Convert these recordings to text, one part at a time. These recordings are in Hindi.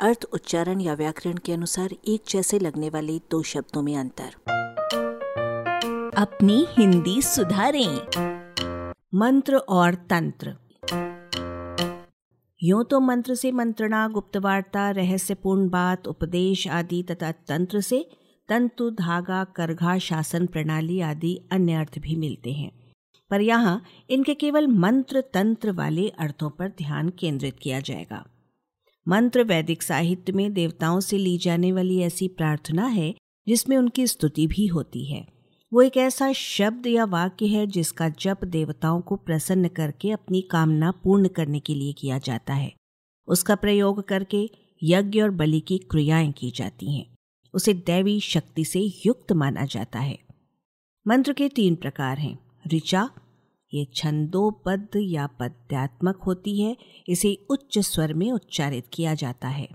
अर्थ, उच्चारण या व्याकरण के अनुसार एक जैसे लगने वाले दो शब्दों में अंतर। अपनी हिंदी सुधारें। मंत्र और तंत्र। यूँ तो मंत्र से मंत्रणा, गुप्तवार्ता, रहस्यपूर्ण बात, उपदेश आदि तथा तंत्र से तंतु, धागा, करघा, शासन प्रणाली आदि अन्य अर्थ भी मिलते हैं। पर यहाँ इनके केवल मंत्र तंत्र वाले अर्थों पर ध्यान केंद्रित किया जाएगा। मंत्र वैदिक साहित्य में देवताओं से ली जाने वाली ऐसी प्रार्थना है, जिसमें उनकी स्तुति भी होती है। वो एक ऐसा शब्द या वाक्य है, जिसका जप देवताओं को प्रसन्न करके अपनी कामना पूर्ण करने के लिए किया जाता है। उसका प्रयोग करके यज्ञ और बलि की क्रियाएँ की जाती हैं। उसे दैवी शक्ति से युक्त माना जाता है। मंत्र के तीन प्रकार हैं। ऋचा ये छंदोबद्ध या पद्यात्मक होती है, इसे उच्च स्वर में उच्चारित किया जाता है।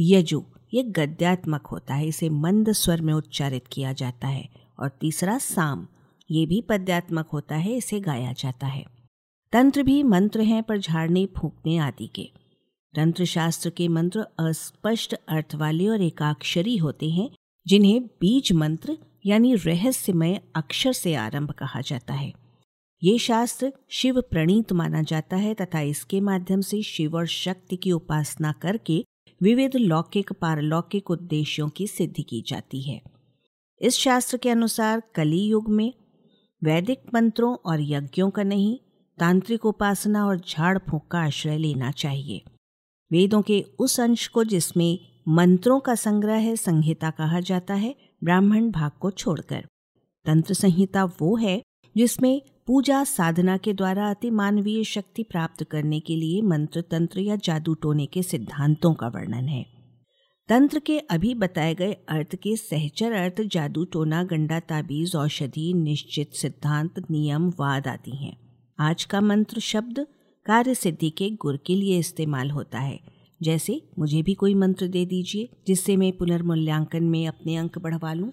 यजु, ये गद्यात्मक होता है, इसे मंद स्वर में उच्चारित किया जाता है। और तीसरा, साम, ये भी पद्यात्मक होता है, इसे गाया जाता है। तंत्र भी मंत्र हैं, पर झाड़ने, फूकने आदि के। तंत्र शास्त्र के मंत्र अस्पष्ट अर्थ वाले और एकाक्षरी होते हैं, जिन्हें बीज मंत्र यानी रहस्यमय अक्षर से आरंभ कहा जाता है। ये शास्त्र शिव प्रणीत माना जाता है तथा इसके माध्यम से शिव और शक्ति की उपासना करके विविध लौकिक, पारलौकिक उद्देश्यों की सिद्धि की जाती है। इस शास्त्र के अनुसार कली युग में वैदिक मंत्रों और यज्ञों का नहीं, तांत्रिक उपासना और झाड़ फूक का आश्रय लेना चाहिए। वेदों के उस अंश को जिसमें मंत्रों का संग्रह है, संहिता कहा जाता है, ब्राह्मण भाग को छोड़कर। तंत्र संहिता वो है जिसमें पूजा साधना के द्वारा अति मानवीय शक्ति प्राप्त करने के लिए मंत्र, तंत्र या जादू टोने के सिद्धांतों का वर्णन है। तंत्र के अभी बताए गए अर्थ के सहचर अर्थ जादू टोना, गंडा, ताबीज, औषधि, निश्चित सिद्धांत, नियम, वाद आदि हैं। आज का मंत्र शब्द कार्य सिद्धि के गुर के लिए इस्तेमाल होता है। जैसे, मुझे भी कोई मंत्र दे दीजिए, जिससे मैं पुनर्मूल्यांकन में अपने अंक बढ़वा लूँ।